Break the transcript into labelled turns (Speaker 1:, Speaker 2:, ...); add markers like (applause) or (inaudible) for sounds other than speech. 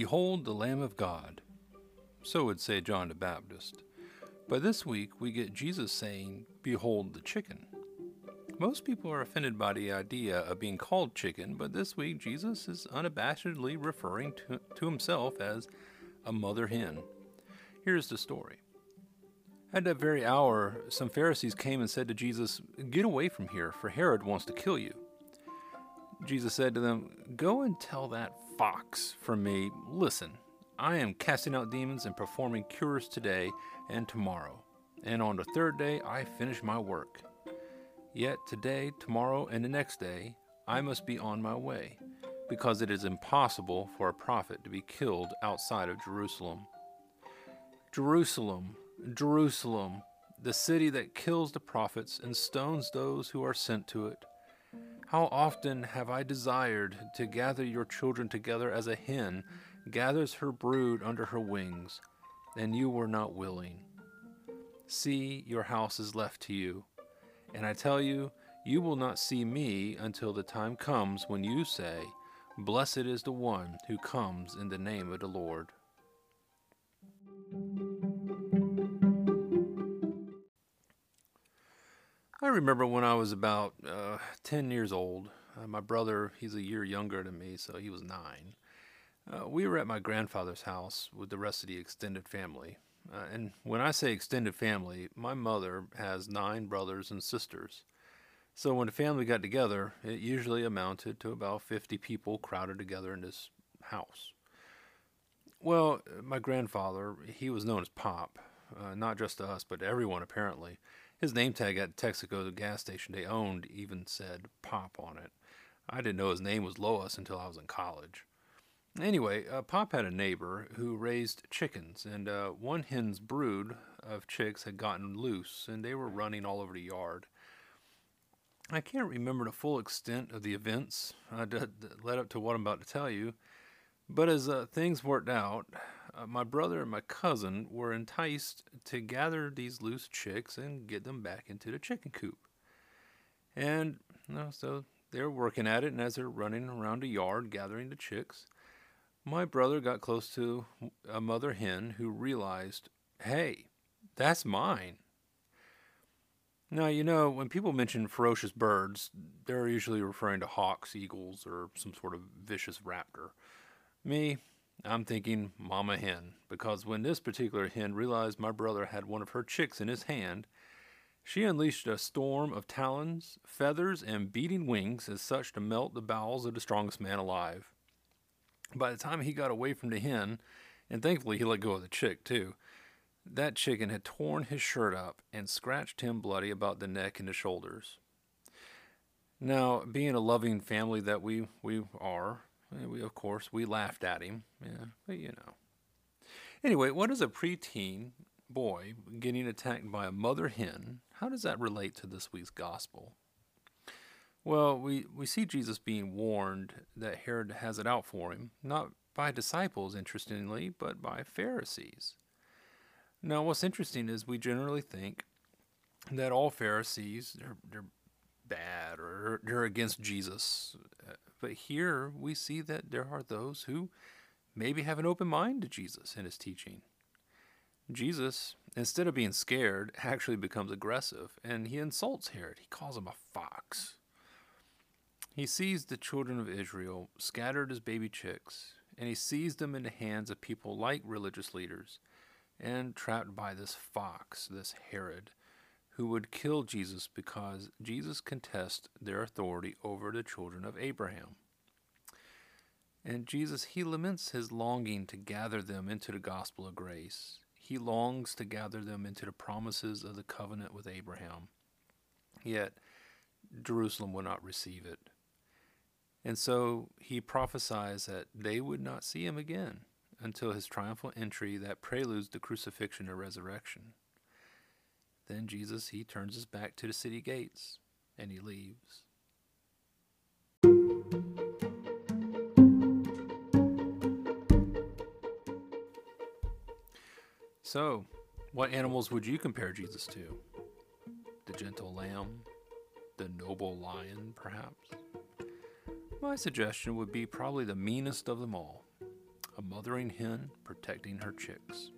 Speaker 1: Behold the Lamb of God. So would say John the Baptist. But this week we get Jesus saying, Behold the chicken. Most people are offended by the idea of being called chicken, but this week Jesus is unabashedly referring to, to himself as a mother hen. Here's the story. At that very hour, some Pharisees came and said to Jesus, Get away from here, for Herod wants to kill you. Jesus said to them, Go and tell that fox from me, Listen, I am casting out demons and performing cures today and tomorrow, and on the third day I finish my work. Yet today, tomorrow, and the next day I must be on my way, because it is impossible for a prophet to be killed outside of Jerusalem. Jerusalem, Jerusalem, the city that kills the prophets and stones those who are sent to it. How often have I desired to gather your children together as a hen gathers her brood under her wings, and you were not willing. See, your house is left to you. And I tell you, you will not see me until the time comes when you say, Blessed is the one who comes in the name of the Lord. I remember when I was about uh, 10 years old. Uh, my brother, he's a year younger than me, so he was nine. Uh, we were at my grandfather's house with the rest of the extended family. Uh, and when I say extended family, my mother has nine brothers and sisters. So when the family got together, it usually amounted to about 50 people crowded together in this house. Well, my grandfather, he was known as Pop, uh, not just to us, but to everyone apparently. His name tag at Texaco, gas station they owned, even said Pop on it. I didn't know his name was Lois until I was in college. Anyway, uh, Pop had a neighbor who raised chickens, and uh, one hen's brood of chicks had gotten loose, and they were running all over the yard. I can't remember the full extent of the events uh, that led up to what I'm about to tell you, but as uh, things worked out, uh, my brother and my cousin were enticed to gather these loose chicks and get them back into the chicken coop. And you know, so they're working at it, and as they're running around the yard gathering the chicks, my brother got close to a mother hen who realized, hey, that's mine. Now, you know, when people mention ferocious birds, they're usually referring to hawks, eagles, or some sort of vicious raptor. Me, I'm thinking mama hen, because when this particular hen realized my brother had one of her chicks in his hand, she unleashed a storm of talons, feathers, and beating wings as such to melt the bowels of the strongest man alive. By the time he got away from the hen, and thankfully he let go of the chick too, that chicken had torn his shirt up and scratched him bloody about the neck and the shoulders. Now, being a loving family that we, we are, we of course we laughed at him, yeah, but you know. Anyway, what is a preteen boy getting attacked by a mother hen? How does that relate to this week's gospel? Well, we, we see Jesus being warned that Herod has it out for him, not by disciples, interestingly, but by Pharisees. Now, what's interesting is we generally think that all Pharisees they're, they're bad or they're against Jesus, but here we see that there are those who maybe have an open mind to Jesus and his teaching. Jesus, instead of being scared, (laughs) actually becomes aggressive and he insults Herod. He calls him a fox. He sees the children of Israel scattered as baby chicks, and he sees them in the hands of people like religious leaders, and trapped by this fox, this Herod, who would kill Jesus because Jesus contests their authority over the children of Abraham. And Jesus, he laments his longing to gather them into the gospel of grace. He longs to gather them into the promises of the covenant with Abraham. Yet, Jerusalem will not receive it. And so he prophesies that they would not see him again until his triumphal entry that preludes the crucifixion and resurrection. Then Jesus, he turns his back to the city gates and he leaves. So, what animals would you compare Jesus to? The gentle lamb? The noble lion, perhaps? My suggestion would be probably the meanest of them all a mothering hen protecting her chicks.